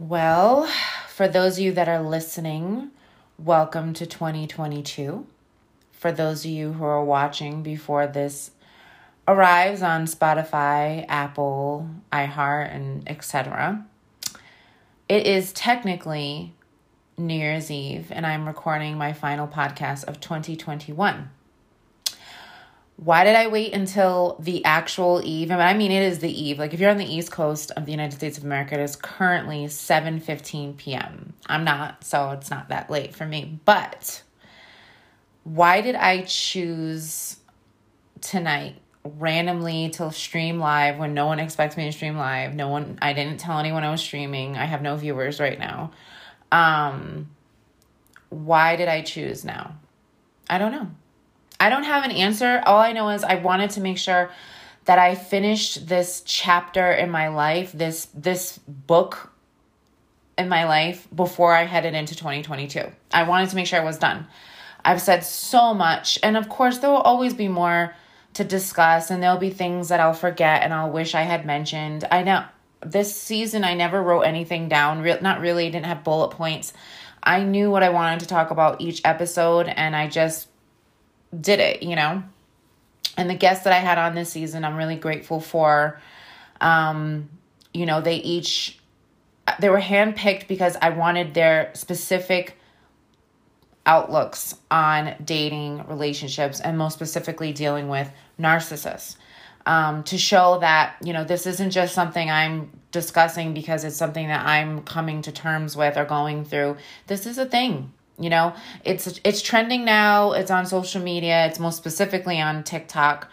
Well, for those of you that are listening, welcome to 2022. For those of you who are watching before this arrives on Spotify, Apple, iHeart, and etc. It is technically New Year's Eve, and I'm recording my final podcast of 2021. Why did I wait until the actual eve? I mean, it is the eve. Like, if you're on the East Coast of the United States of America, it is currently 7 15 p.m. I'm not, so it's not that late for me. But why did I choose tonight randomly to stream live when no one expects me to stream live? No one, I didn't tell anyone I was streaming. I have no viewers right now. Um, why did I choose now? I don't know. I don't have an answer. All I know is I wanted to make sure that I finished this chapter in my life, this this book in my life before I headed into 2022. I wanted to make sure I was done. I've said so much, and of course there will always be more to discuss and there'll be things that I'll forget and I'll wish I had mentioned. I know this season I never wrote anything down, Re- not really, didn't have bullet points. I knew what I wanted to talk about each episode and I just did it, you know. And the guests that I had on this season, I'm really grateful for. Um, you know, they each they were handpicked because I wanted their specific outlooks on dating relationships and most specifically dealing with narcissists um, to show that you know this isn't just something i'm discussing because it's something that i'm coming to terms with or going through this is a thing you know, it's it's trending now. It's on social media. It's most specifically on TikTok.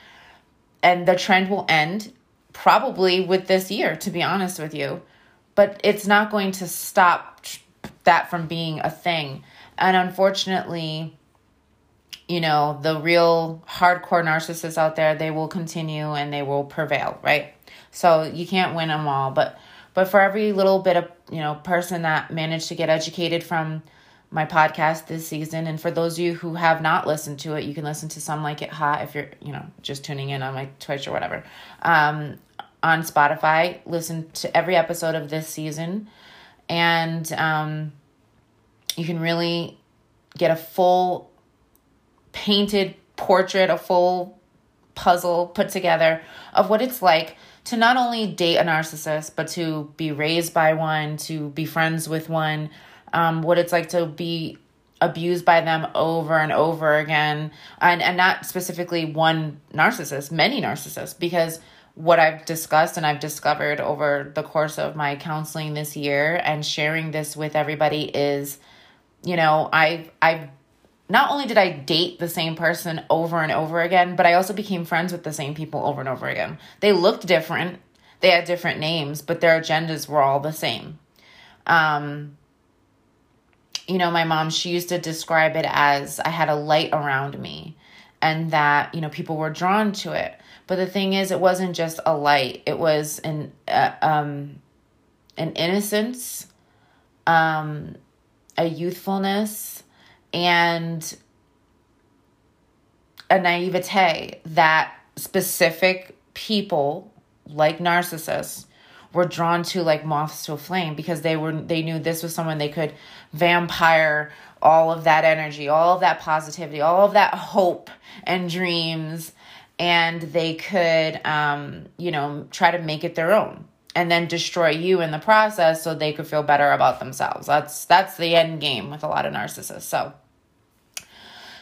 And the trend will end probably with this year, to be honest with you. But it's not going to stop that from being a thing. And unfortunately, you know, the real hardcore narcissists out there, they will continue and they will prevail, right? So you can't win them all, but but for every little bit of, you know, person that managed to get educated from my podcast this season. And for those of you who have not listened to it, you can listen to Some Like It Hot if you're, you know, just tuning in on my Twitch or whatever. Um, on Spotify, listen to every episode of this season. And um, you can really get a full painted portrait, a full puzzle put together of what it's like to not only date a narcissist, but to be raised by one, to be friends with one, um, what it's like to be abused by them over and over again. And and not specifically one narcissist many narcissists because what I've discussed and I've discovered over the course of my counseling this year and sharing this with everybody is you know I I not only did I date the same person over and over again but I also became friends with the same people over and over again. They looked different. They had different names but their agendas were all the same. Um you know, my mom, she used to describe it as I had a light around me and that, you know, people were drawn to it. But the thing is, it wasn't just a light, it was an, uh, um, an innocence, um, a youthfulness, and a naivete that specific people like narcissists were drawn to like moths to a flame because they were they knew this was someone they could vampire all of that energy, all of that positivity, all of that hope and dreams and they could um you know try to make it their own and then destroy you in the process so they could feel better about themselves. That's that's the end game with a lot of narcissists. So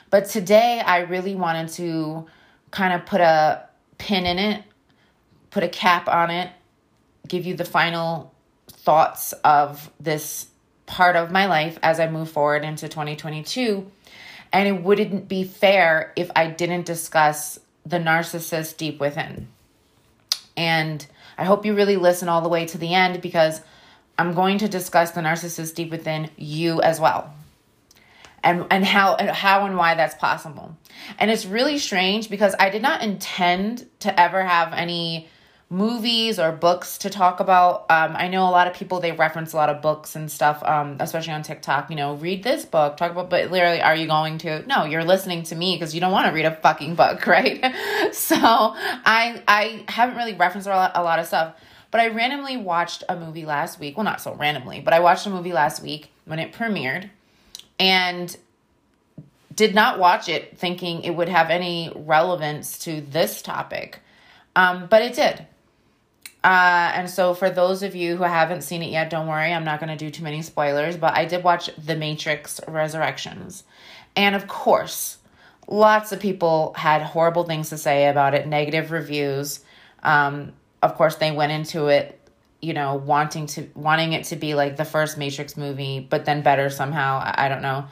but today I really wanted to kind of put a pin in it, put a cap on it give you the final thoughts of this part of my life as I move forward into 2022. And it wouldn't be fair if I didn't discuss the narcissist deep within. And I hope you really listen all the way to the end because I'm going to discuss the narcissist deep within you as well. And, and how and how and why that's possible. And it's really strange because I did not intend to ever have any movies or books to talk about. Um, I know a lot of people they reference a lot of books and stuff, um, especially on TikTok. You know, read this book, talk about. But literally, are you going to? No, you're listening to me because you don't want to read a fucking book, right? so I I haven't really referenced a lot, a lot of stuff. but I randomly watched a movie last week. Well, not so randomly, but I watched a movie last week when it premiered and did not watch it thinking it would have any relevance to this topic. Um, but it did. Uh, and so, for those of you who haven't seen it yet, don't worry, I'm not going to do too many spoilers, but I did watch The Matrix Resurrections. And of course, lots of people had horrible things to say about it, negative reviews. Um, of course, they went into it, you know, wanting to wanting it to be like the first Matrix movie, but then better somehow. I, I don't know.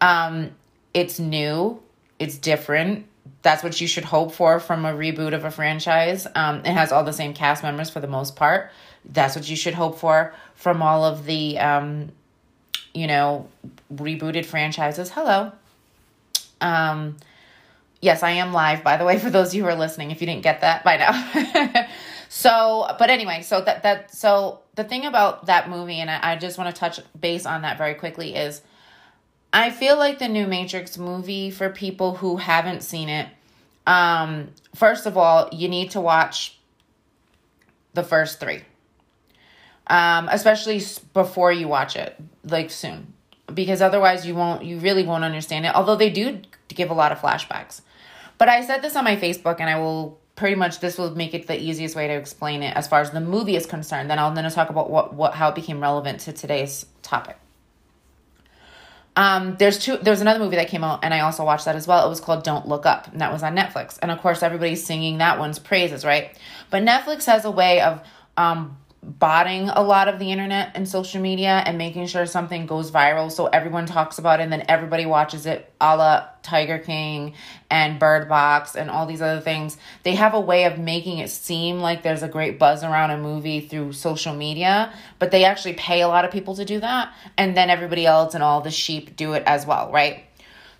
Um, it's new, it's different, that's what you should hope for from a reboot of a franchise. Um, it has all the same cast members for the most part. That's what you should hope for from all of the, um, you know, rebooted franchises. Hello. Um, yes, I am live, by the way, for those of you who are listening, if you didn't get that by now. so, but anyway, so that, that, so the thing about that movie, and I, I just want to touch base on that very quickly is, I feel like the new Matrix movie for people who haven't seen it. Um, first of all, you need to watch the first three, um, especially before you watch it, like soon, because otherwise you won't, you really won't understand it. Although they do give a lot of flashbacks. But I said this on my Facebook, and I will pretty much this will make it the easiest way to explain it as far as the movie is concerned. Then I'll then talk about what what how it became relevant to today's topic. Um, there's two. There's another movie that came out, and I also watched that as well. It was called Don't Look Up, and that was on Netflix. And of course, everybody's singing that one's praises, right? But Netflix has a way of um, botting a lot of the internet and social media and making sure something goes viral so everyone talks about it and then everybody watches it a la Tiger King and Bird Box and all these other things. They have a way of making it seem like there's a great buzz around a movie through social media, but they actually pay a lot of people to do that. And then everybody else and all the sheep do it as well, right?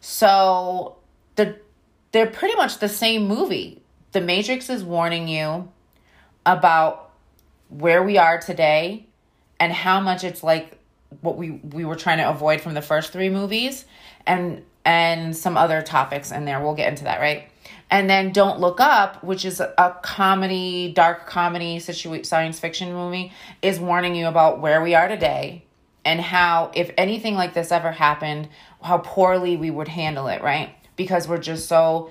So the they're pretty much the same movie. The Matrix is warning you about where we are today and how much it's like what we we were trying to avoid from the first three movies and and some other topics in there. We'll get into that, right? And then Don't Look Up, which is a comedy, dark comedy situ- science fiction movie, is warning you about where we are today and how if anything like this ever happened, how poorly we would handle it, right? Because we're just so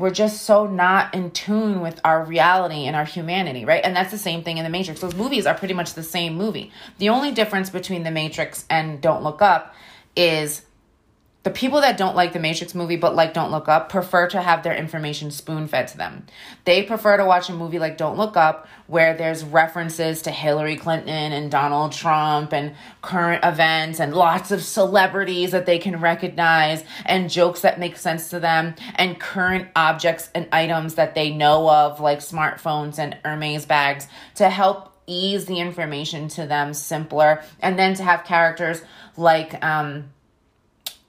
we're just so not in tune with our reality and our humanity, right? And that's the same thing in The Matrix. Those movies are pretty much the same movie. The only difference between The Matrix and Don't Look Up is the people that don't like the Matrix movie but like Don't Look Up prefer to have their information spoon fed to them. They prefer to watch a movie like Don't Look Up where there's references to Hillary Clinton and Donald Trump and current events and lots of celebrities that they can recognize and jokes that make sense to them and current objects and items that they know of like smartphones and Hermes bags to help ease the information to them simpler and then to have characters like um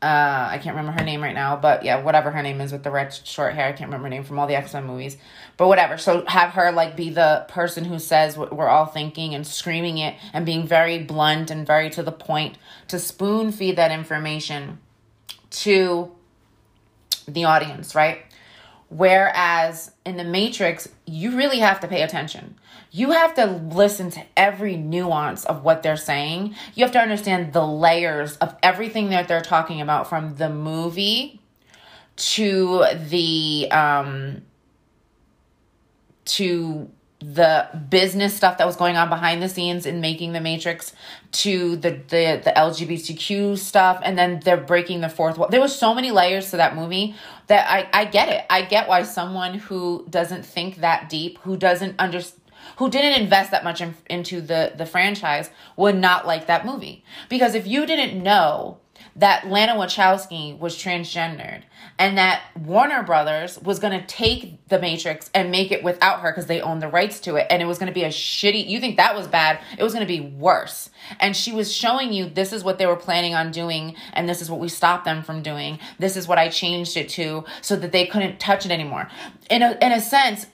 uh, I can't remember her name right now, but yeah, whatever her name is with the red short hair. I can't remember her name from all the X Men movies, but whatever. So have her like be the person who says what we're all thinking and screaming it and being very blunt and very to the point to spoon feed that information to the audience, right? Whereas in the Matrix, you really have to pay attention. You have to listen to every nuance of what they're saying. You have to understand the layers of everything that they're talking about from the movie to the um to the business stuff that was going on behind the scenes in making the matrix to the the the lgbtq stuff and then they're breaking the fourth wall there was so many layers to that movie that i i get it i get why someone who doesn't think that deep who doesn't understand who didn't invest that much in, into the the franchise would not like that movie. Because if you didn't know that Lana Wachowski was transgendered and that Warner Brothers was going to take The Matrix and make it without her because they own the rights to it and it was going to be a shitty you think that was bad? It was going to be worse. And she was showing you this is what they were planning on doing and this is what we stopped them from doing. This is what I changed it to so that they couldn't touch it anymore. In a in a sense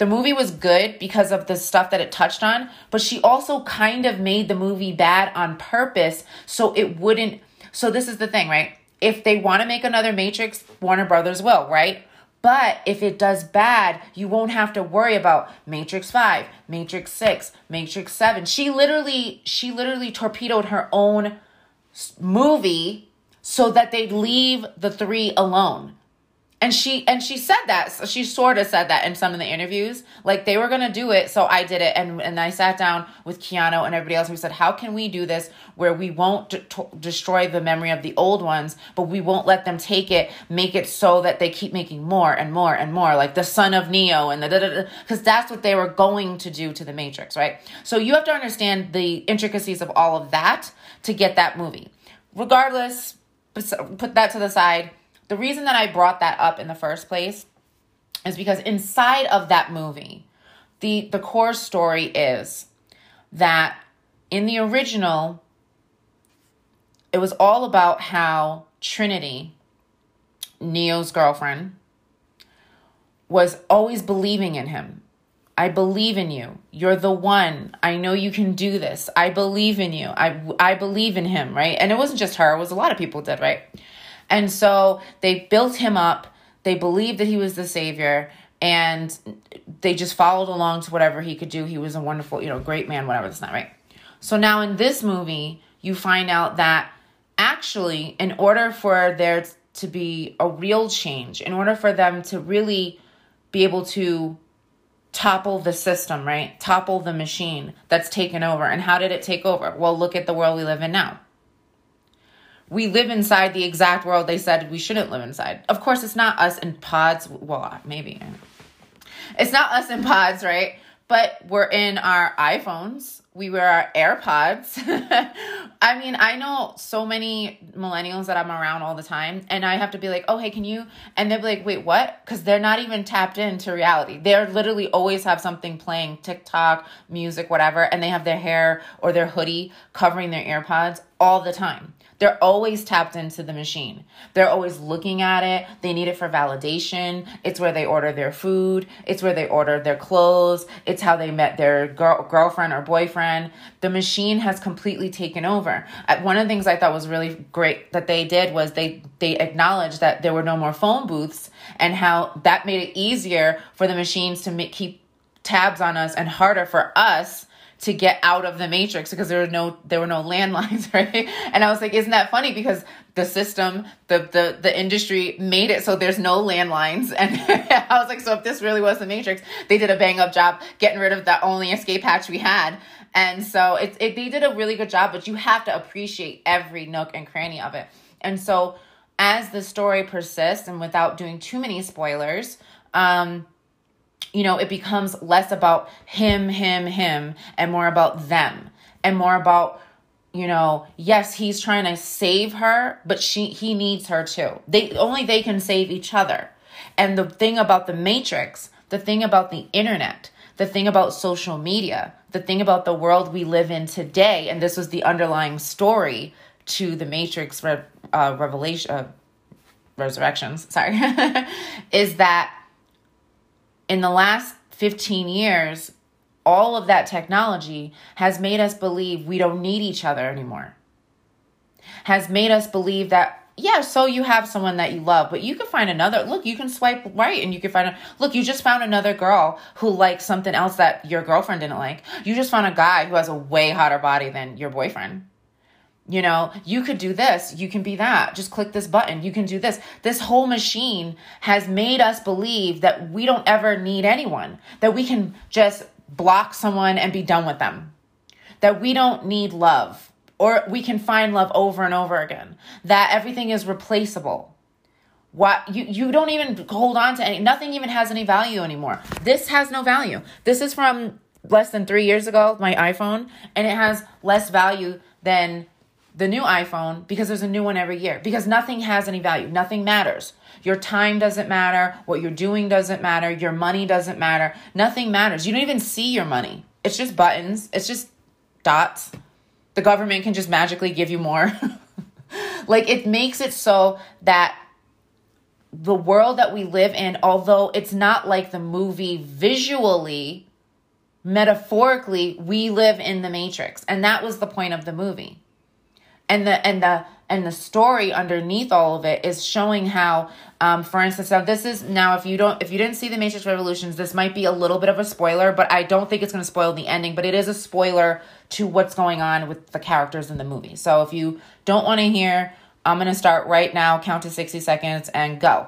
the movie was good because of the stuff that it touched on, but she also kind of made the movie bad on purpose so it wouldn't. So, this is the thing, right? If they want to make another Matrix, Warner Brothers will, right? But if it does bad, you won't have to worry about Matrix 5, Matrix 6, Matrix 7. She literally she literally torpedoed her own movie so that they'd leave the 3 alone and she and she said that so she sort of said that in some of the interviews. Like they were gonna do it so i did it. And and i sat down with keanu and everybody else and we said how can we do this where we won't de- destroy the memory of the old ones but we won't let them take it make it so that they keep making more and more and more like the son of neo and the because that's what they were going to do to the matrix right? So you have to understand the intricacies of all of that to get that movie. Regardless put that to the side the reason that I brought that up in the first place is because inside of that movie, the the core story is that in the original it was all about how Trinity, Neo's girlfriend, was always believing in him. I believe in you. You're the one. I know you can do this. I believe in you. I I believe in him, right? And it wasn't just her, it was a lot of people did, right? And so they built him up. They believed that he was the savior and they just followed along to whatever he could do. He was a wonderful, you know, great man, whatever. That's not right. So now in this movie, you find out that actually, in order for there to be a real change, in order for them to really be able to topple the system, right? Topple the machine that's taken over. And how did it take over? Well, look at the world we live in now we live inside the exact world they said we shouldn't live inside. Of course, it's not us in pods. Well, maybe. It's not us in pods, right? But we're in our iPhones. We wear our AirPods. I mean, I know so many millennials that I'm around all the time, and I have to be like, oh, hey, can you? And they'll be like, wait, what? Because they're not even tapped into reality. They're literally always have something playing TikTok, music, whatever, and they have their hair or their hoodie covering their AirPods all the time. They're always tapped into the machine. They're always looking at it. They need it for validation. It's where they order their food. It's where they order their clothes. It's how they met their girl, girlfriend or boyfriend. The machine has completely taken over. One of the things I thought was really great that they did was they they acknowledged that there were no more phone booths and how that made it easier for the machines to make, keep tabs on us and harder for us to get out of the matrix because there were no there were no landlines right? And i was like isn't that funny? Because the system the the the industry made it so there's no landlines. And i was like so if this really was the matrix they did a bang up job getting rid of the only escape hatch we had. And so it, it they did a really good job but you have to appreciate every nook and cranny of it. And so as the story persists and without doing too many spoilers um you know, it becomes less about him, him, him, and more about them, and more about, you know, yes, he's trying to save her, but she he needs her too. They only they can save each other. And the thing about the matrix, the thing about the internet, the thing about social media, the thing about the world we live in today, and this was the underlying story to the Matrix re- uh, revelation, uh, resurrections. Sorry, is that in the last 15 years, all of that technology has made us believe we don't need each other anymore. Has made us believe that, yeah, so you have someone that you love, but you can find another. Look, you can swipe right and you can find a look, you just found another girl who likes something else that your girlfriend didn't like. You just found a guy who has a way hotter body than your boyfriend. You know, you could do this, you can be that. Just click this button, you can do this. This whole machine has made us believe that we don't ever need anyone, that we can just block someone and be done with them, that we don't need love, or we can find love over and over again, that everything is replaceable. What you you don't even hold on to any nothing even has any value anymore. This has no value. This is from less than 3 years ago, my iPhone, and it has less value than the new iPhone because there's a new one every year because nothing has any value. Nothing matters. Your time doesn't matter. What you're doing doesn't matter. Your money doesn't matter. Nothing matters. You don't even see your money. It's just buttons, it's just dots. The government can just magically give you more. like it makes it so that the world that we live in, although it's not like the movie visually, metaphorically, we live in the matrix. And that was the point of the movie and the and the and the story underneath all of it is showing how um, for instance now this is now if you don't if you didn't see the matrix revolutions this might be a little bit of a spoiler but i don't think it's going to spoil the ending but it is a spoiler to what's going on with the characters in the movie. So if you don't want to hear i'm going to start right now count to 60 seconds and go.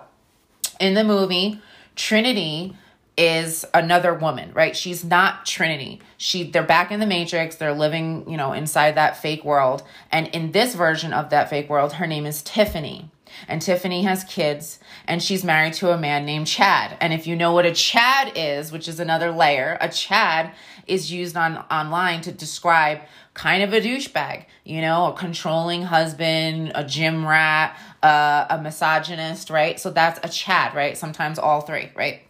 In the movie trinity is another woman, right? She's not Trinity. She they're back in the matrix. They're living, you know, inside that fake world. And in this version of that fake world, her name is Tiffany. And Tiffany has kids and she's married to a man named Chad. And if you know what a Chad is, which is another layer, a Chad is used on online to describe kind of a douchebag, you know, a controlling husband, a gym rat, uh, a misogynist, right? So that's a Chad, right? Sometimes all three, right?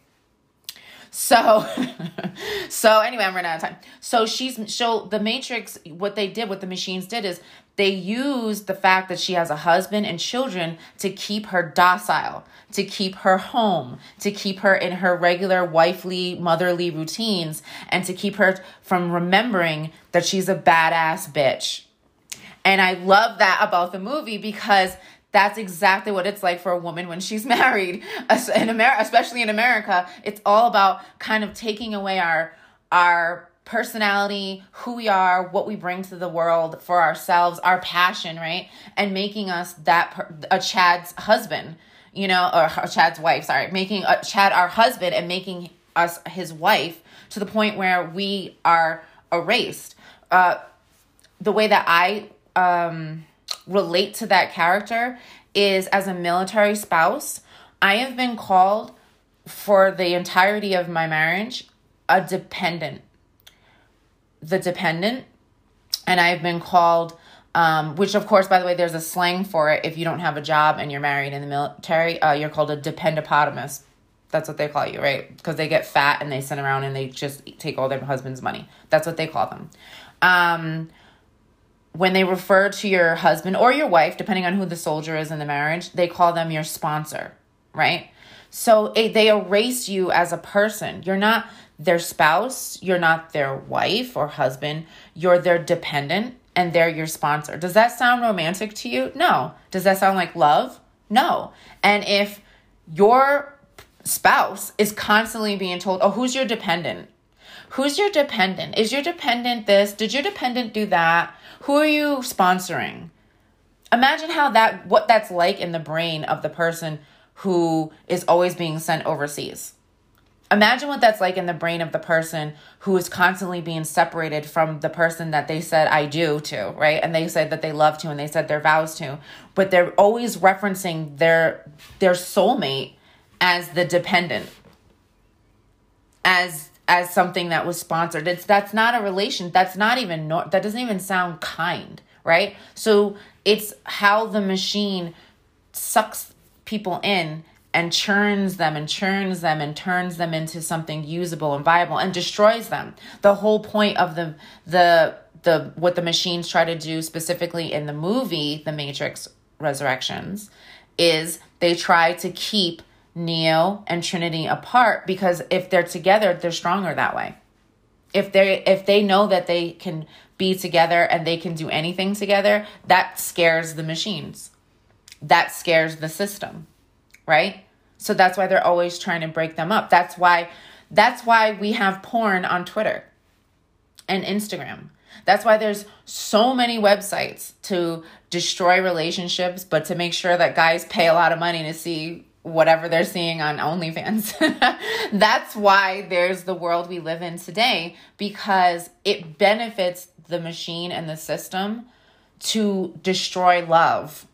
So, so anyway, I'm running out of time. So she's so the Matrix. What they did, what the machines did, is they used the fact that she has a husband and children to keep her docile, to keep her home, to keep her in her regular wifely, motherly routines, and to keep her from remembering that she's a badass bitch. And I love that about the movie because that's exactly what it's like for a woman when she's married. In america especially in america it's all about kind of taking away our our personality who we are what we bring to the world for ourselves our passion right? And making us that a chad's husband you know or a chad's wife sorry. Making a, chad our husband and making us his wife to the point where we are erased. Uh the way that i um relate to that character is as a military spouse, I have been called for the entirety of my marriage a dependent. The dependent. And I've been called, um, which of course, by the way, there's a slang for it. If you don't have a job and you're married in the military, uh, you're called a dependapotamus. That's what they call you, right? Because they get fat and they sit around and they just take all their husband's money. That's what they call them. Um, when they refer to your husband or your wife, depending on who the soldier is in the marriage, they call them your sponsor, right? So it, they erase you as a person. You're not their spouse, you're not their wife or husband, you're their dependent and they're your sponsor. Does that sound romantic to you? No. Does that sound like love? No. And if your spouse is constantly being told, oh, who's your dependent? Who's your dependent? Is your dependent this? Did your dependent do that? Who are you sponsoring? Imagine how that what that's like in the brain of the person who is always being sent overseas. Imagine what that's like in the brain of the person who is constantly being separated from the person that they said I do to, right? And they said that they love to and they said their vows to, but they're always referencing their their soulmate as the dependent. As as something that was sponsored. It's that's not a relation. That's not even that doesn't even sound kind, right? So it's how the machine sucks people in and churns them and churns them and turns them into something usable and viable and destroys them. The whole point of the the the what the machines try to do specifically in the movie The Matrix Resurrections is they try to keep Neo and Trinity apart because if they're together, they're stronger that way. If they if they know that they can be together and they can do anything together, that scares the machines. That scares the system, right? So that's why they're always trying to break them up. That's why that's why we have porn on Twitter and Instagram. That's why there's so many websites to destroy relationships, but to make sure that guys pay a lot of money to see whatever they're seeing on OnlyFans. That's why there's the world we live in today because it benefits the machine and the system to destroy love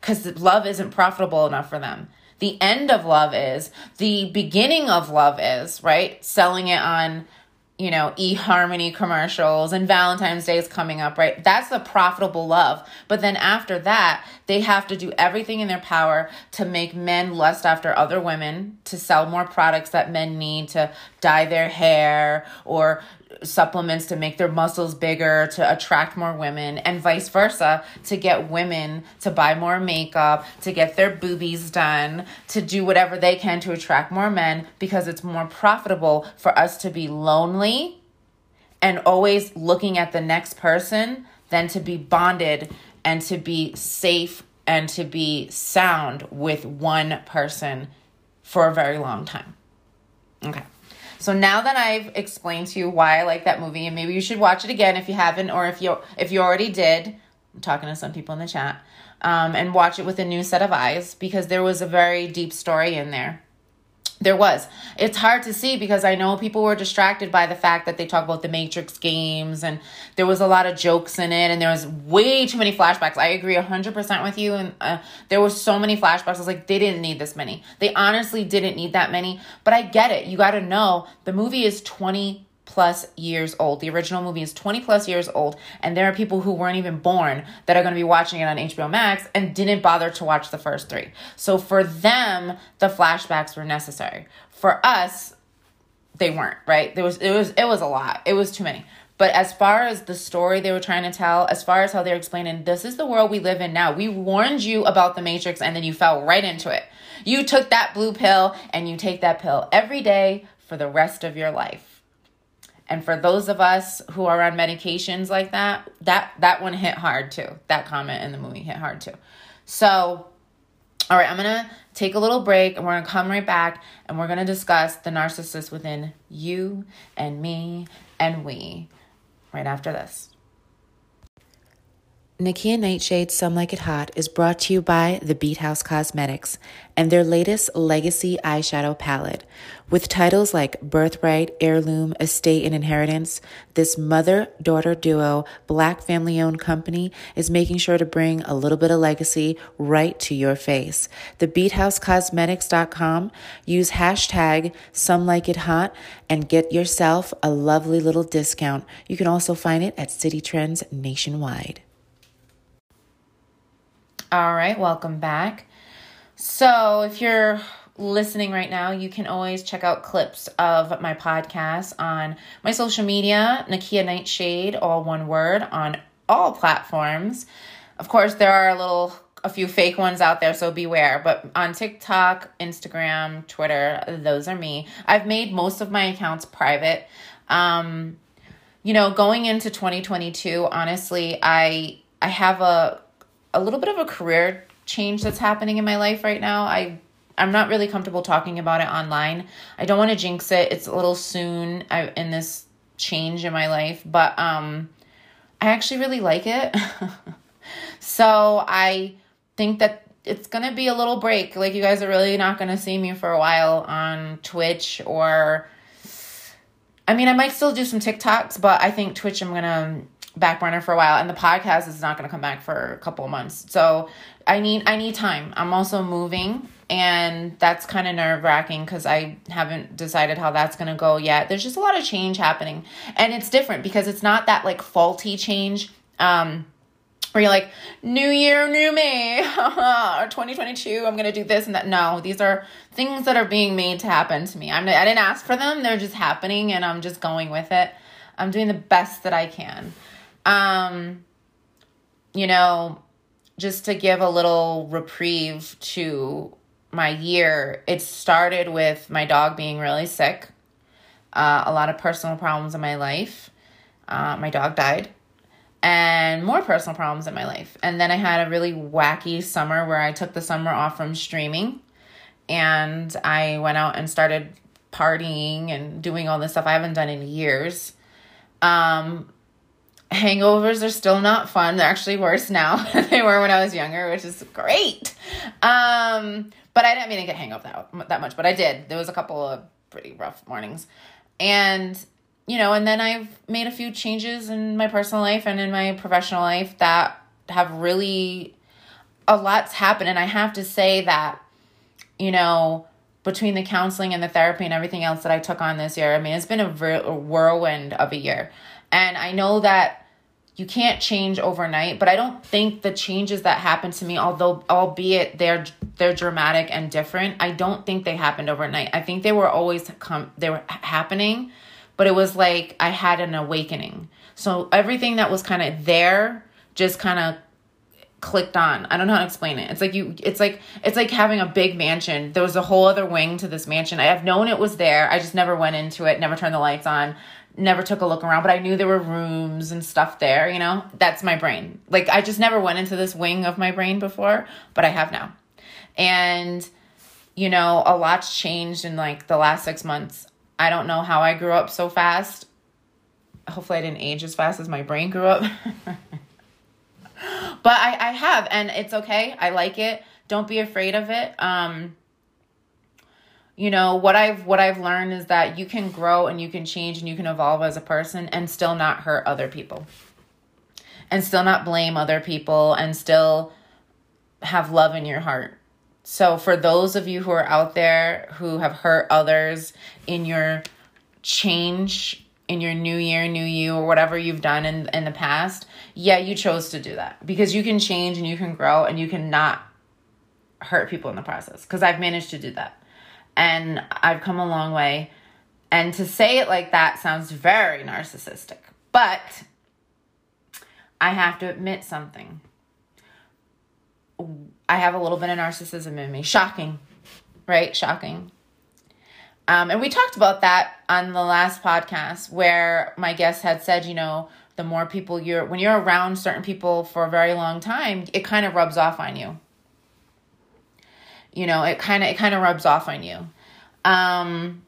because love isn't profitable enough for them. The end of love is, the beginning of love is, right? Selling it on you know, eHarmony commercials and Valentine's Day is coming up, right? That's the profitable love. But then after that, they have to do everything in their power to make men lust after other women, to sell more products that men need, to dye their hair or supplements to make their muscles bigger to attract more women and vice versa to get women to buy more makeup to get their boobies done to do whatever they can to attract more men because it's more profitable for us to be lonely and always looking at the next person than to be bonded and to be safe and to be sound with one person for a very long time. Okay. So now that I've explained to you why I like that movie, and maybe you should watch it again if you haven't, or if you if you already did. I'm talking to some people in the chat, um, and watch it with a new set of eyes because there was a very deep story in there there was. It's hard to see because I know people were distracted by the fact that they talk about the Matrix games and there was a lot of jokes in it and there was way too many flashbacks. I agree 100% with you. And uh, there was so many flashbacks. I was like, they didn't need this many. They honestly didn't need that many. But I get it. You got to know the movie is 20 plus years old. The original movie is 20 plus years old, and there are people who weren't even born that are going to be watching it on HBO Max and didn't bother to watch the first three. So for them, the flashbacks were necessary. For us, they weren't, right? There was it was it was a lot. It was too many. But as far as the story they were trying to tell, as far as how they're explaining, this is the world we live in now. We warned you about the Matrix and then you fell right into it. You took that blue pill and you take that pill every day for the rest of your life. And for those of us who are on medications like that, that that one hit hard too. That comment in the movie hit hard too. So, all right, I'm going to take a little break and we're going to come right back and we're going to discuss the narcissist within you and me and we right after this. Nakia Nightshade Some Like It Hot is brought to you by The Beat House Cosmetics and their latest Legacy eyeshadow palette. With titles like Birthright, Heirloom, Estate, and Inheritance, this mother daughter duo, black family owned company is making sure to bring a little bit of legacy right to your face. The BeatHouseCosmetics.com. Use hashtag Some Like It Hot and get yourself a lovely little discount. You can also find it at Citi Trends nationwide. All right, welcome back. So, if you're listening right now, you can always check out clips of my podcast on my social media, Nakia Nightshade, all one word, on all platforms. Of course, there are a little a few fake ones out there, so beware. But on TikTok, Instagram, Twitter, those are me. I've made most of my accounts private. Um, you know, going into 2022, honestly, I I have a a little bit of a career change that's happening in my life right now. I I'm not really comfortable talking about it online. I don't want to jinx it. It's a little soon in this change in my life, but um I actually really like it. so I think that it's going to be a little break. Like you guys are really not going to see me for a while on Twitch or I mean, I might still do some TikToks, but I think Twitch I'm going to back burner for a while and the podcast is not going to come back for a couple of months. So i need i need time. I'm also moving and that's kind of nerve wracking because i haven't decided how that's going to go yet. There's just a lot of change happening and it's different because it's not that like faulty change um where you're like new year new me 2022 i'm gonna do this and that. No these are things that are being made to happen to me. I'm i didn't ask for them they're just happening and i'm just going with it. I'm doing the best that i can um, you know, just to give a little reprieve to my year, it started with my dog being really sick, uh, a lot of personal problems in my life. Uh, my dog died, and more personal problems in my life. And then I had a really wacky summer where I took the summer off from streaming and I went out and started partying and doing all this stuff I haven't done in years. Um, hangovers are still not fun. They're actually worse now than they were when I was younger, which is great. Um, but I didn't mean to get hangover that, that much, but I did. There was a couple of pretty rough mornings. And, you know, and then I've made a few changes in my personal life and in my professional life that have really, a lot's happened. And I have to say that, you know, between the counseling and the therapy and everything else that I took on this year, I mean, it's been a, a whirlwind of a year. And I know that you can't change overnight, but I don't think the changes that happened to me, although albeit they're they're dramatic and different, I don't think they happened overnight. I think they were always come they were happening, but it was like I had an awakening. So everything that was kind of there just kind of clicked on. I don't know how to explain it. It's like you it's like it's like having a big mansion. There was a whole other wing to this mansion. I have known it was there. I just never went into it, never turned the lights on never took a look around, but I knew there were rooms and stuff there, you know? That's my brain. Like I just never went into this wing of my brain before, but I have now. And you know, a lot's changed in like the last 6 months. I don't know how I grew up so fast. Hopefully I didn't age as fast as my brain grew up. but I I have and it's okay. I like it. Don't be afraid of it. Um you know what i've what i've learned is that you can grow and you can change and you can evolve as a person and still not hurt other people. And still not blame other people and still have love in your heart. So for those of you who are out there who have hurt others in your change in your new year new you or whatever you've done in in the past yeah you chose to do that. Because you can change and you can grow and you can not hurt people in the process. Because i've managed to do that and I've come a long way. And to say it like that sounds very narcissistic. But I have to admit something. I have a little bit of narcissism in me. Shocking, right? Shocking. Um, and we talked about that on the last podcast where my guest had said, you know, the more people you're, when you're around certain people for a very long time, it kind of rubs off on you you know it kind of it kind of rubs off on you. Um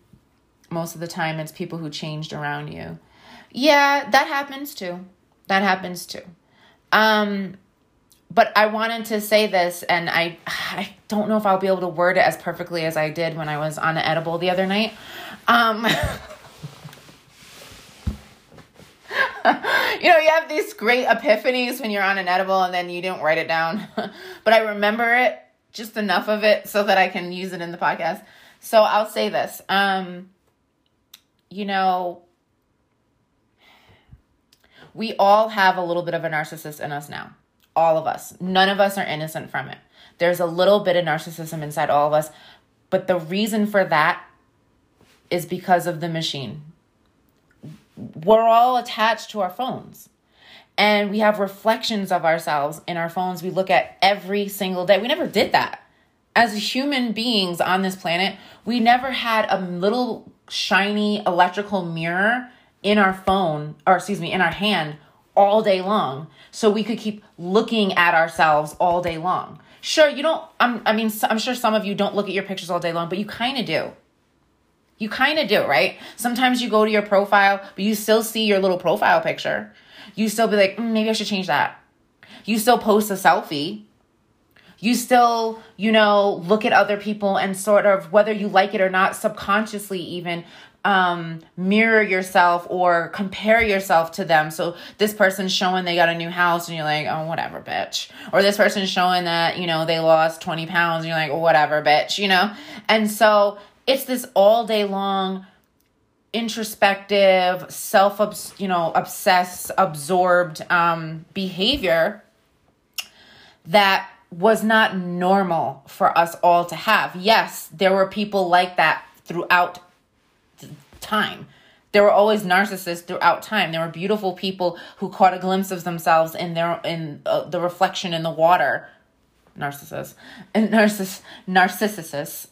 most of the time it's people who changed around you. Yeah that happens too. That happens too. Um but i wanted to say this and i i don't know if i'll be able to word it as perfectly as i did when i was on edible the other night. Um you know, you have these great epiphanies when you're on an edible and then you don't write it down. but I remember it just enough of it so that I can use it in the podcast. So I'll say this. Um, you know, we all have a little bit of a narcissist in us now. All of us. None of us are innocent from it. There's a little bit of narcissism inside all of us. But the reason for that is because of the machine. We're all attached to our phones and we have reflections of ourselves in our phones we look at every single day. We never did that. As human beings on this planet, we never had a little shiny electrical mirror in our phone, or excuse me, in our hand all day long so we could keep looking at ourselves all day long. Sure, you don't I'm, I mean I'm sure some of you don't look at your pictures all day long, but you kind of do. You kind of do, right? Sometimes you go to your profile, but you still see your little profile picture you still be like, mm, maybe I should change that. You still post a selfie. You still, you know, look at other people and sort of, whether you like it or not, subconsciously even um, mirror yourself or compare yourself to them. So this person's showing they got a new house and you're like, oh, whatever, bitch. Or this person's showing that, you know, they lost 20 pounds and you're like, oh, whatever, bitch, you know? And so it's this all day long introspective, self, you know, obsessed, absorbed um, behavior that was not normal for us all to have. Yes, there were people like that throughout time. There were always narcissists throughout time. There were beautiful people who caught a glimpse of themselves in their in uh, the reflection in the water narcissus and narciss narcissus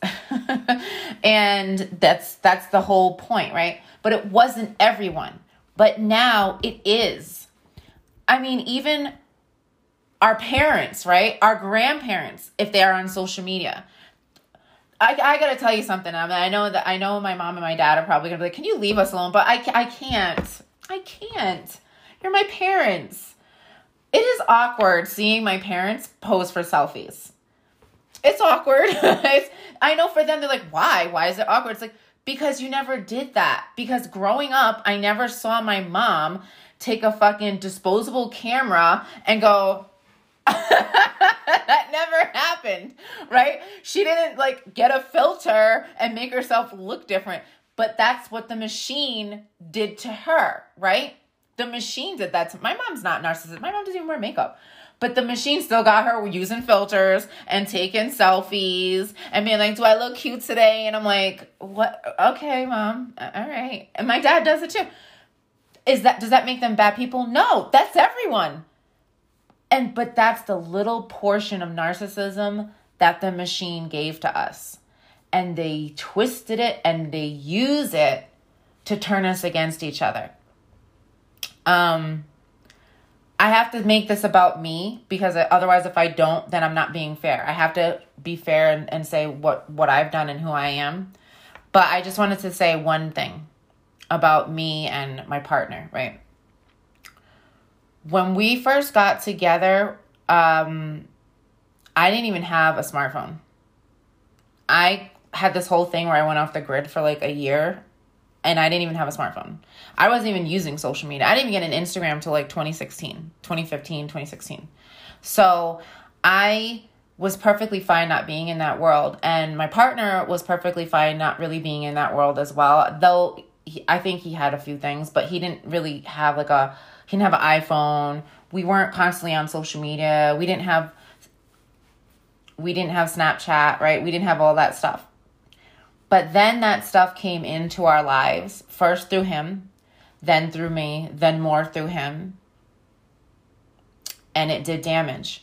and that's that's the whole point right but it wasn't everyone but now it is i mean even our parents right our grandparents if they are on social media I, I gotta tell you something. I, mean, I know that I know my mom and my dad are probably gonna be like, "Can you leave us alone?" But I, I can't. I can't. You're my parents it is awkward seeing my parents pose for selfies. It's awkward. it's, I know for them, they're like, why? Why is it awkward? It's like, because you never did that. Because growing up, I never saw my mom take a fucking disposable camera and go, that never happened, right? She didn't like get a filter and make herself look different, but that's what the machine did to her, right? The machine did that to my mom's not narcissistic. My mom doesn't even wear makeup. But the machine still got her using filters and taking selfies and being like, Do I look cute today? And I'm like, What? Okay, mom. All right. And my dad does it too. Is that, does that make them bad people? No, that's everyone. And, but that's the little portion of narcissism that the machine gave to us. And they twisted it and they use it to turn us against each other. Um, I have to make this about me because otherwise, if I don't, then I'm not being fair. I have to be fair and, and say what, what I've done and who I am. But I just wanted to say one thing about me and my partner, right? When we first got together, um, I didn't even have a smartphone. I had this whole thing where I went off the grid for like a year and I didn't even have a smartphone. I wasn't even using social media. I didn't even get an Instagram till like 2016, 2015, 2016. So I was perfectly fine not being in that world. And my partner was perfectly fine not really being in that world as well. Though he, I think he had a few things, but he didn't really have like a, he didn't have an iPhone. We weren't constantly on social media. We didn't have, we didn't have Snapchat, right? We didn't have all that stuff. But then that stuff came into our lives, first through him, then through me, then more through him. And it did damage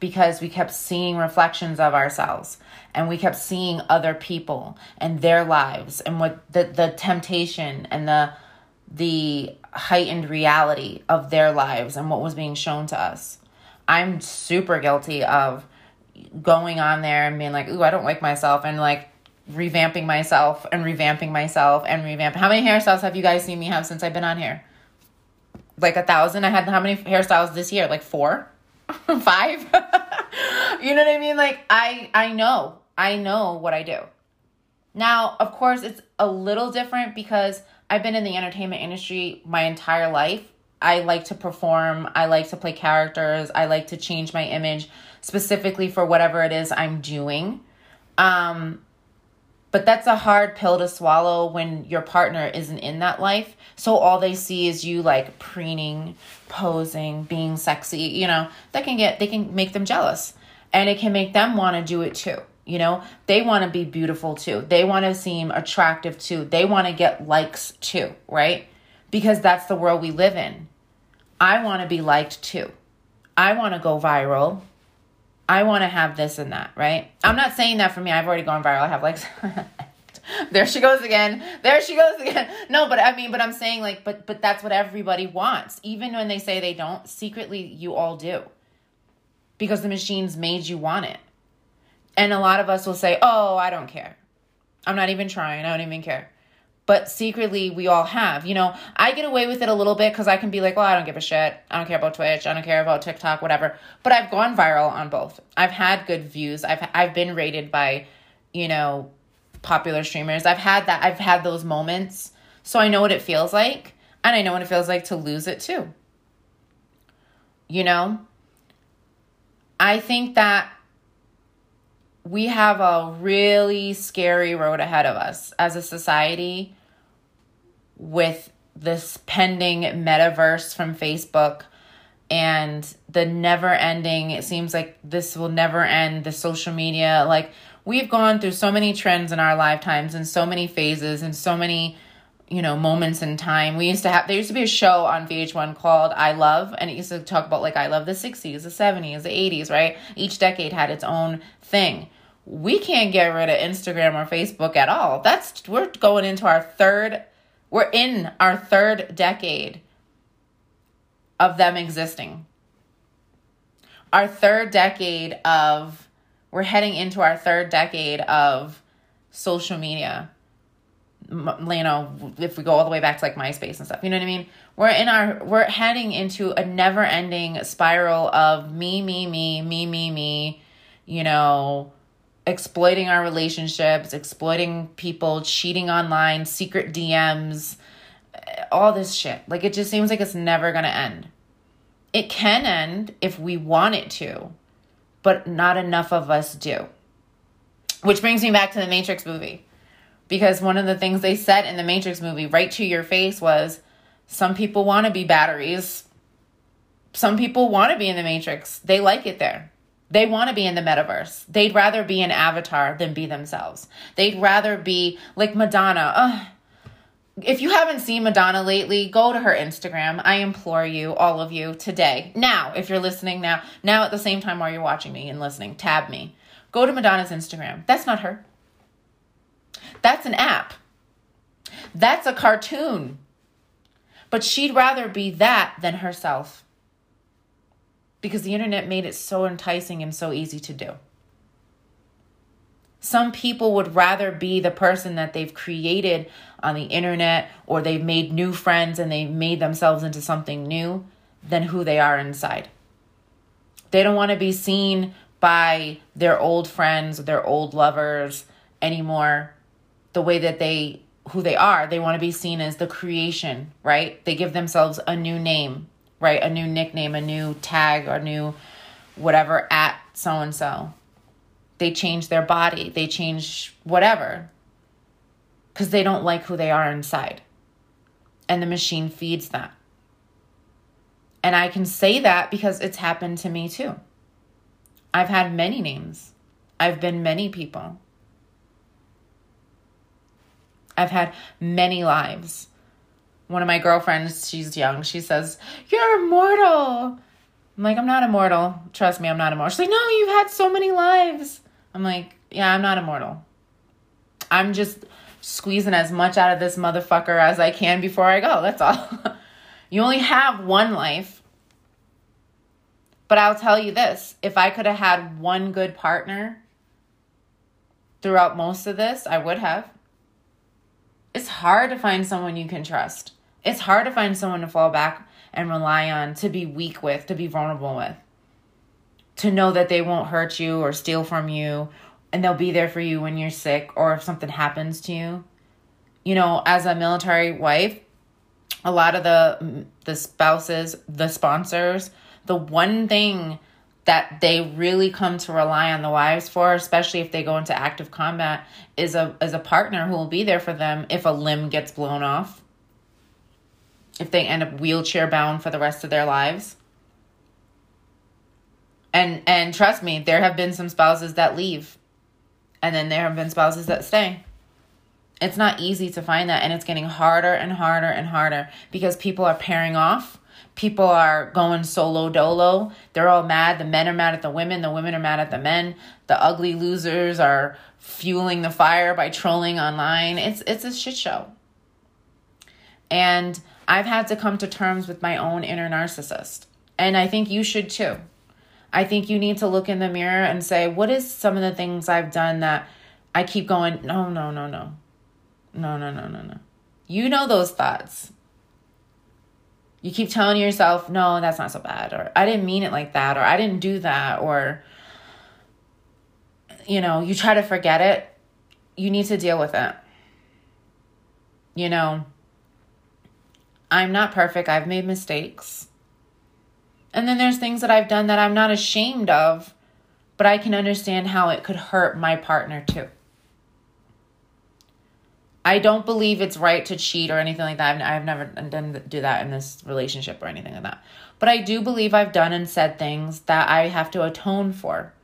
because we kept seeing reflections of ourselves and we kept seeing other people and their lives and what the, the temptation and the the heightened reality of their lives and what was being shown to us. I'm super guilty of going on there and being like, ooh, I don't like myself and like revamping myself and revamping myself and revamp. How many hairstyles have you guys seen me have since I've been on here? Like a thousand. I had how many hairstyles this year? Like four, five. you know what I mean? Like I I know I know what I do. Now, of course, it's a little different because I've been in the entertainment industry my entire life. I like to perform. I like to play characters. I like to change my image specifically for whatever it is I'm doing. Um, but that's a hard pill to swallow when your partner isn't in that life. So all they see is you like preening, posing, being sexy, you know, that can get, they can make them jealous. And it can make them want to do it too. You know, they want to be beautiful too. They want to seem attractive too. They want to get likes too, right? Because that's the world we live in. I want to be liked too. I want to go viral. I want to have this and that, right? I'm not saying that for me. I've already gone viral. I have like, there she goes again. There she goes again. No, but I mean, but I'm saying like, but but that's what everybody wants. Even when they say they don't, secretly you all do. Because the machines made you want it. And a lot of us will say, "Oh, I don't care. I'm not even trying. I don't even care." But secretly we all have. You know, I get away with it a little bit because I can be like, well, I don't give a shit. I don't care about Twitch. I don't care about TikTok, whatever. But I've gone viral on both. I've had good views. I've I've been rated by, you know, popular streamers. I've had that. I've had those moments, so I know what it feels like, and I know what it feels like to lose it too. You know, I think that we have a really scary road ahead of us as a society with this pending metaverse from Facebook and the never ending it seems like this will never end the social media like we've gone through so many trends in our lifetimes and so many phases and so many you know moments in time. We used to have there used to be a show on vh1 called i love and it used to talk about like i love the 60s the 70s the 80s right? Each decade had its own thing we can't get rid of Instagram or Facebook at all. That's we're going into our third we're in our third decade of them existing. Our third decade of we're heading into our third decade of social media. You know, if we go all the way back to like MySpace and stuff, you know what I mean? We're in our we're heading into a never-ending spiral of me, me, me, me, me, me, you know, exploiting our relationships, exploiting people, cheating online, secret DMs, all this shit. Like it just seems like it's never going to end. It can end if we want it to, but not enough of us do. Which brings me back to the Matrix movie. Because one of the things they said in the Matrix movie, right to your face, was some people want to be batteries. Some people want to be in the Matrix. They like it there. They want to be in the metaverse. They'd rather be an avatar than be themselves. They'd rather be like Madonna. Ugh. If you haven't seen Madonna lately, go to her Instagram. I implore you, all of you, today. Now, if you're listening now, now at the same time while you're watching me and listening, tab me. Go to Madonna's Instagram. That's not her. That's an app. That's a cartoon. But she'd rather be that than herself. Because the internet made it so enticing and so easy to do. Some people would rather be the person that they've created on the internet or they've made new friends and they've made themselves into something new than who they are inside. They don't want to be seen by their old friends, their old lovers anymore the way that they who they are. They want to be seen as the creation, right? They give themselves a new name, right? A new nickname, a new tag, or new whatever at so and so they change their body, they change whatever because they don't like who they are inside. And the machine feeds that. And I can say that because it's happened to me too. I've had many names, I've been many people. I've had many lives. One of my girlfriends, she's young, she says, You're immortal. I'm like, I'm not immortal. Trust me, I'm not immortal. She's like, No, you've had so many lives. I'm like, yeah, I'm not immortal. I'm just squeezing as much out of this motherfucker as I can before I go. That's all. you only have one life. But I'll tell you this if I could have had one good partner throughout most of this, I would have. It's hard to find someone you can trust. It's hard to find someone to fall back and rely on, to be weak with, to be vulnerable with to know that they won't hurt you or steal from you and they'll be there for you when you're sick or if something happens to you. You know, as a military wife, a lot of the the spouses, the sponsors, the one thing that they really come to rely on the wives for, especially if they go into active combat, is a is a partner who will be there for them if a limb gets blown off. If they end up wheelchair bound for the rest of their lives. And and trust me there have been some spouses that leave. And then there have been spouses that stay it's not easy to find that and it's getting harder and harder and harder because people are pairing off. People are going solo dolo. They're all mad. The men are mad at the women. The women are mad at the men. The ugly losers are fueling the fire by trolling online. It's it's a shit show. And i've had to come to terms with my own inner narcissist. And i think you should too. I think you need to look in the mirror and say, what is some of the things I've done that I keep going, no, no, no, no. No, no, no, no, no. You know those thoughts. You keep telling yourself, no, that's not so bad, or I didn't mean it like that, or I didn't do that, or, you know, you try to forget it. You need to deal with it. You know, I'm not perfect. I've made mistakes. And then there's things that I've done that I'm not ashamed of, but I can understand how it could hurt my partner too. I don't believe it's right to cheat or anything like that. I've, I've never done do that in this relationship or anything like that. But I do believe I've done and said things that I have to atone for.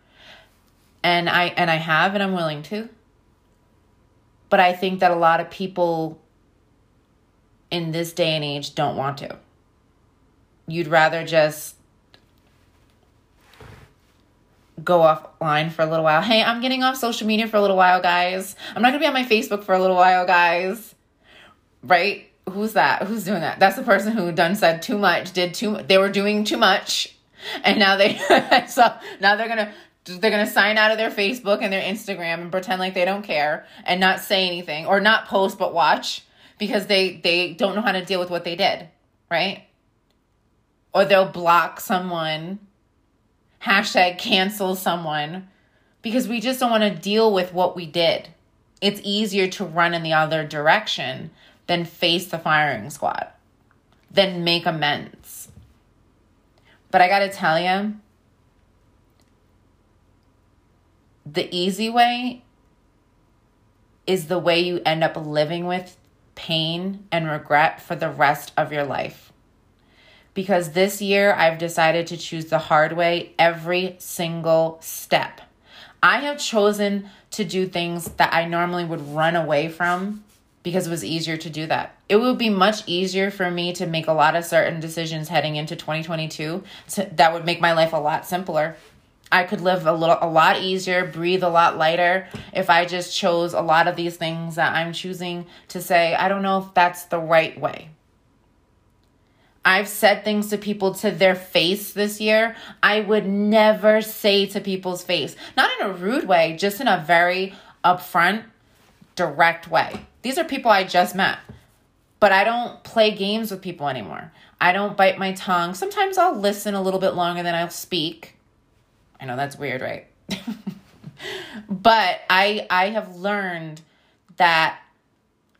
And I and I have and I'm willing to. But I think that a lot of people in this day and age don't want to. You'd rather just go offline for a little while. Hey, I'm getting off social media for a little while, guys. I'm not gonna be on my Facebook for a little while, guys. Right? Who's that? Who's doing that? That's the person who done said too much, did too. They were doing too much, and now they so now they're gonna they're gonna sign out of their Facebook and their Instagram and pretend like they don't care and not say anything or not post but watch because they they don't know how to deal with what they did, right? Or they'll block someone hashtag cancel someone because we just don't want to deal with what we did. It's easier to run in the other direction than face the firing squad, than make amends. But I got to tell you, the easy way is the way you end up living with pain and regret for the rest of your life because this year I've decided to choose the hard way every single step. I have chosen to do things that I normally would run away from because it was easier to do that. It would be much easier for me to make a lot of certain decisions heading into 2022 so that would make my life a lot simpler. I could live a little a lot easier, breathe a lot lighter if I just chose a lot of these things that I'm choosing to say, I don't know if that's the right way. I've said things to people to their face this year I would never say to people's face. Not in a rude way, just in a very upfront, direct way. These are people I just met. But I don't play games with people anymore. I don't bite my tongue. Sometimes I'll listen a little bit longer than I'll speak. I know that's weird, right? but I I have learned that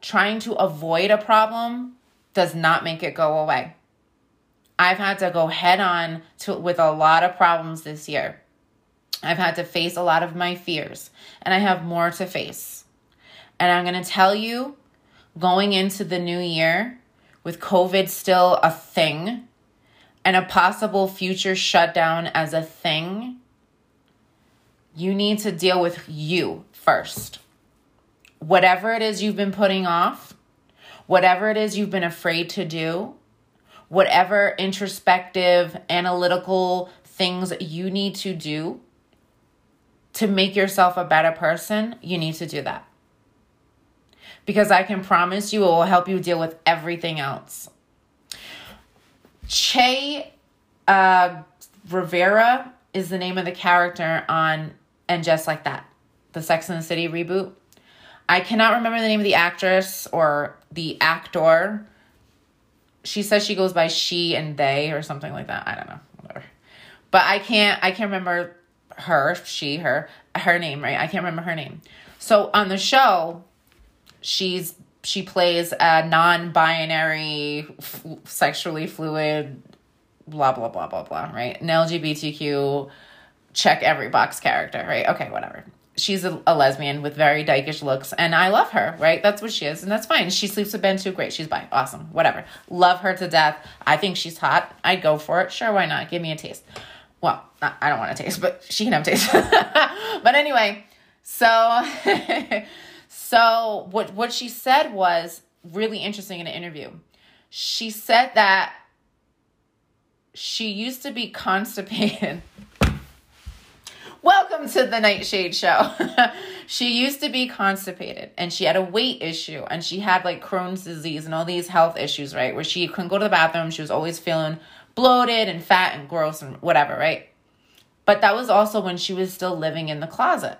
trying to avoid a problem does not make it go away. I've had to go head on to with a lot of problems this year. I've had to face a lot of my fears, and I have more to face. And I'm going to tell you going into the new year with COVID still a thing and a possible future shutdown as a thing, you need to deal with you first. Whatever it is you've been putting off, whatever it is you've been afraid to do, whatever introspective, analytical things you need to do to make yourself a better person, you need to do that. Because I can promise you it will help you deal with everything else. Che uh, Rivera is the name of the character on And Just Like That, the Sex and the City reboot. I cannot remember the name of the actress or the actor she says she goes by she and they or something like that. I don't know, whatever. But I can't I can't remember her, she, her, her name, right? I can't remember her name. So on the show, she's she plays a non-binary, f- sexually fluid, blah blah blah blah blah, right? An LGBTQ check every box character, right? Okay, whatever she's a, a, lesbian with very dykish looks and i love her right? That's what she is and that's fine. She sleeps with ben too. Great. She's bi. Awesome. Whatever. Love her to death. I think she's hot. I'd go for it. Sure why not? Give me a taste. Well i don't want a taste but she can have taste. But anyway so so what what she said was really interesting in an interview. She said that she used to be constipated Welcome to the Nightshade Show. she used to be constipated and she had a weight issue and she had like Crohn's disease and all these health issues, right? Where she couldn't go to the bathroom. She was always feeling bloated and fat and gross and whatever, right? But that was also when she was still living in the closet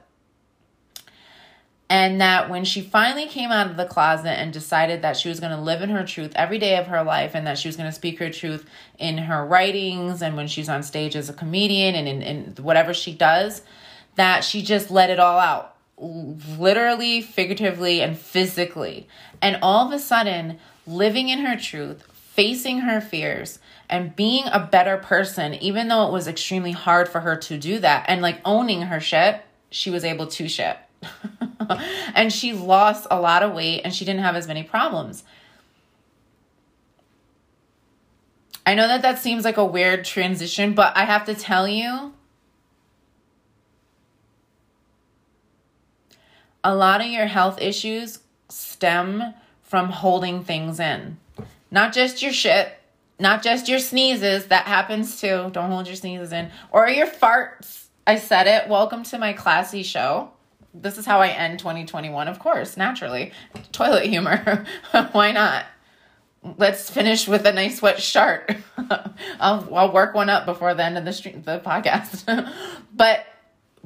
and that when she finally came out of the closet and decided that she was going to live in her truth every day of her life and that she was going to speak her truth in her writings and when she's on stage as a comedian and in, in whatever she does that she just let it all out literally figuratively and physically. And all of a sudden living in her truth facing her fears and being a better person even though it was extremely hard for her to do that and like owning her shit she was able to shit and she lost a lot of weight and she didn't have as many problems. I know that that seems like a weird transition, but I have to tell you, a lot of your health issues stem from holding things in. Not just your shit, not just your sneezes, that happens too. Don't hold your sneezes in. Or your farts. I said it. Welcome to my classy show this is how I end 2021, of course, naturally. Toilet humor. Why not? Let's finish with a nice wet shart. I'll I'll work one up before the end of the stream, the podcast. but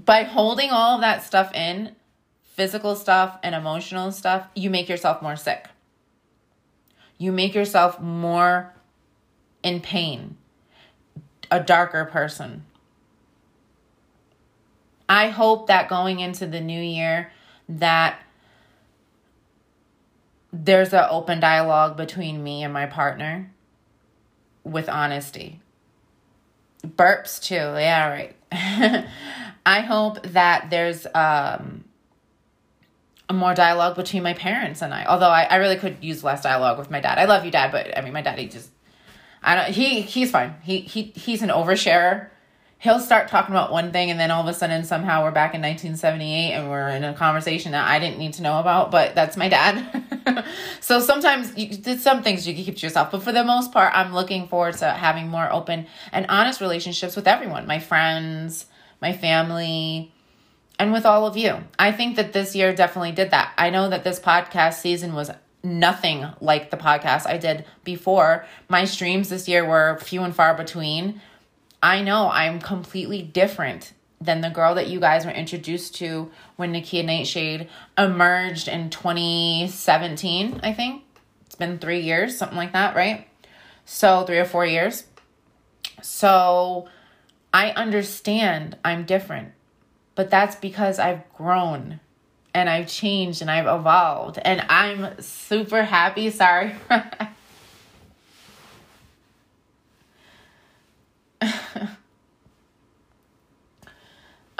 by holding all of that stuff in, physical stuff and emotional stuff, you make yourself more sick. You make yourself more in pain, a darker person I hope that going into the new year that there's an open dialogue between me and my partner with honesty. Burps too. Yeah, right. I hope that there's um more dialogue between my parents and I. Although I, I really could use less dialogue with my dad. I love you, dad, but I mean my daddy just I don't he he's fine. He he he's an oversharer he'll start talking about one thing and then all of a sudden somehow we're back in 1978 and we're in a conversation that I didn't need to know about, but that's my dad. so sometimes you, there's some things you can keep to yourself, but for the most part, I'm looking forward to having more open and honest relationships with everyone, my friends, my family, and with all of you. I think that this year definitely did that. I know that this podcast season was nothing like the podcast I did before. My streams this year were few and far between. I know I'm completely different than the girl that you guys were introduced to when Nakia Nightshade emerged in 2017, I think. It's been three years, something like that, right? So, three or four years. So, I understand I'm different, but that's because I've grown and I've changed and I've evolved. And I'm super happy. Sorry.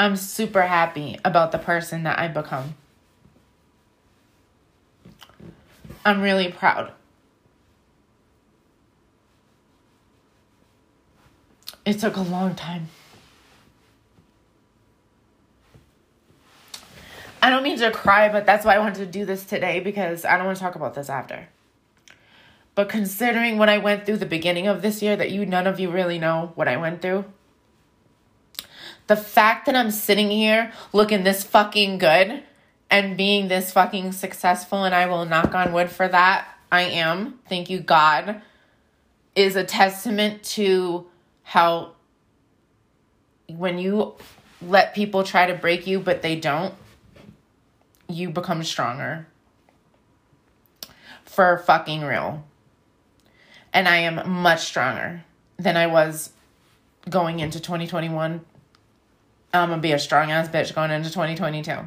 I'm super happy about the person that I've become. I'm really proud. It took a long time. I don't mean to cry, but that's why I wanted to do this today because I don't want to talk about this after. But considering what I went through the beginning of this year, that you none of you really know what I went through. The fact that I'm sitting here looking this fucking good and being this fucking successful, and I will knock on wood for that, I am, thank you, God, is a testament to how when you let people try to break you, but they don't, you become stronger. For fucking real. And I am much stronger than I was going into 2021. Um, I'm gonna be a strong ass bitch going into 2022.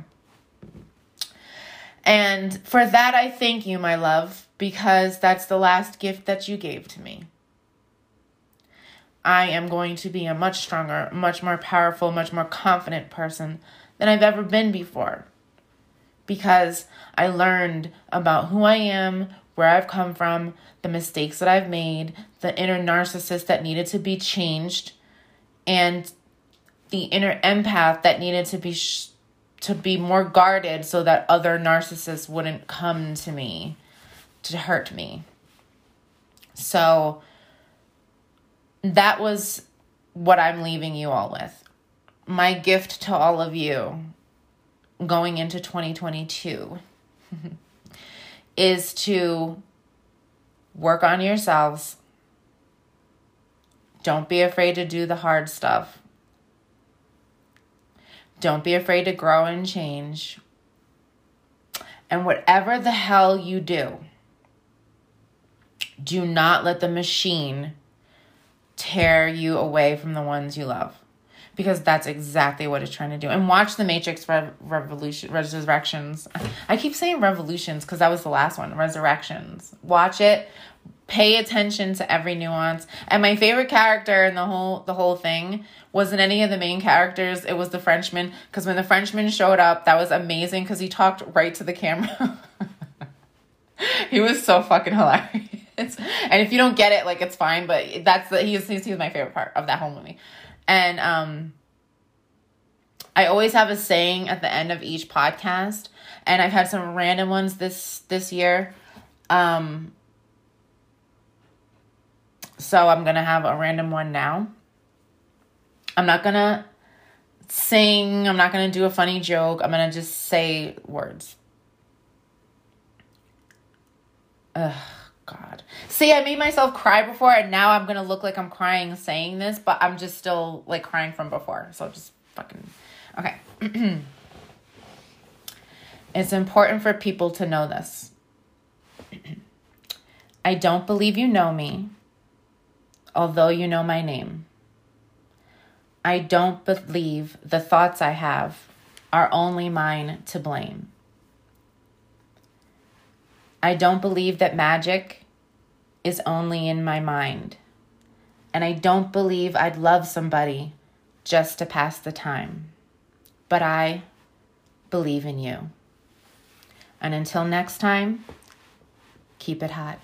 And for that, I thank you, my love, because that's the last gift that you gave to me. I am going to be a much stronger, much more powerful, much more confident person than I've ever been before because I learned about who I am, where I've come from, the mistakes that I've made, the inner narcissist that needed to be changed, and the inner empath that needed to be sh- to be more guarded so that other narcissists wouldn't come to me to hurt me. So that was what I'm leaving you all with. My gift to all of you going into 2022 is to work on yourselves. Don't be afraid to do the hard stuff. Don't be afraid to grow and change. And whatever the hell you do, do not let the machine tear you away from the ones you love because that's exactly what it's trying to do. And watch the Matrix Re- Revolution Resurrections. I keep saying revolutions because that was the last one. Resurrections. Watch it. Pay attention to every nuance. And my favorite character in the whole the whole thing wasn't any of the main characters. It was the Frenchman. Because when the Frenchman showed up, that was amazing because he talked right to the camera. he was so fucking hilarious. And if you don't get it, like it's fine. But that's the he's he's, he's my favorite part of that whole movie. And um, I always have a saying at the end of each podcast, and I've had some random ones this this year. Um, so I'm gonna have a random one now. I'm not gonna sing. I'm not gonna do a funny joke. I'm gonna just say words. Ugh. God. See, I made myself cry before, and now I'm gonna look like I'm crying saying this, but I'm just still like crying from before. So just fucking. Okay. it's important for people to know this. I don't believe you know me, although you know my name. I don't believe the thoughts I have are only mine to blame. I don't believe that magic is only in my mind. And I don't believe I'd love somebody just to pass the time. But I believe in you. And until next time, keep it hot.